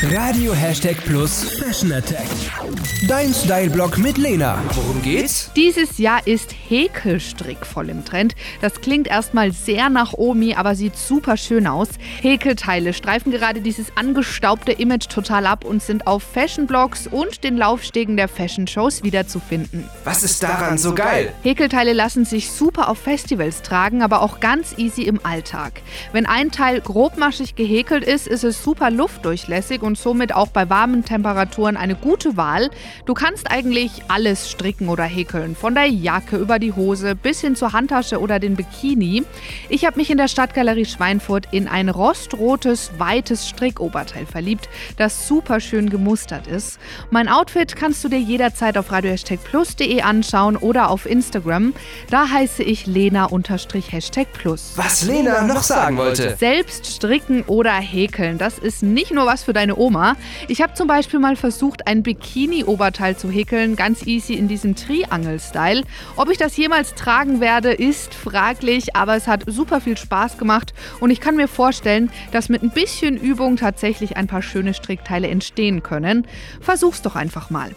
Radio Hashtag Plus Fashion Attack. Dein Style-Blog mit Lena. Worum geht's? Dieses Jahr ist Häkelstrick voll im Trend. Das klingt erstmal sehr nach Omi, aber sieht super schön aus. Häkelteile streifen gerade dieses angestaubte Image total ab und sind auf Fashion-Blogs und den Laufstegen der Fashion-Shows wiederzufinden. Was ist daran so geil? Häkelteile lassen sich super auf Festivals tragen, aber auch ganz easy im Alltag. Wenn ein Teil grobmaschig gehäkelt ist, ist es super luftdurchlässig und somit auch bei warmen Temperaturen eine gute Wahl. Du kannst eigentlich alles stricken oder häkeln, von der Jacke über die Hose bis hin zur Handtasche oder den Bikini. Ich habe mich in der Stadtgalerie Schweinfurt in ein rostrotes, weites Strickoberteil verliebt, das super schön gemustert ist. Mein Outfit kannst du dir jederzeit auf radio-plus.de anschauen oder auf Instagram. Da heiße ich Lena-Hashtag-Plus. Was Lena noch sagen wollte. Selbst stricken oder häkeln, das ist nicht nur was für deine Oma. Ich habe zum Beispiel mal versucht, ein Bikini-Oberteil zu häkeln, ganz easy in diesem Triangle-Style. Ob ich das jemals tragen werde, ist fraglich, aber es hat super viel Spaß gemacht und ich kann mir vorstellen, dass mit ein bisschen Übung tatsächlich ein paar schöne Strickteile entstehen können. Versuch's doch einfach mal.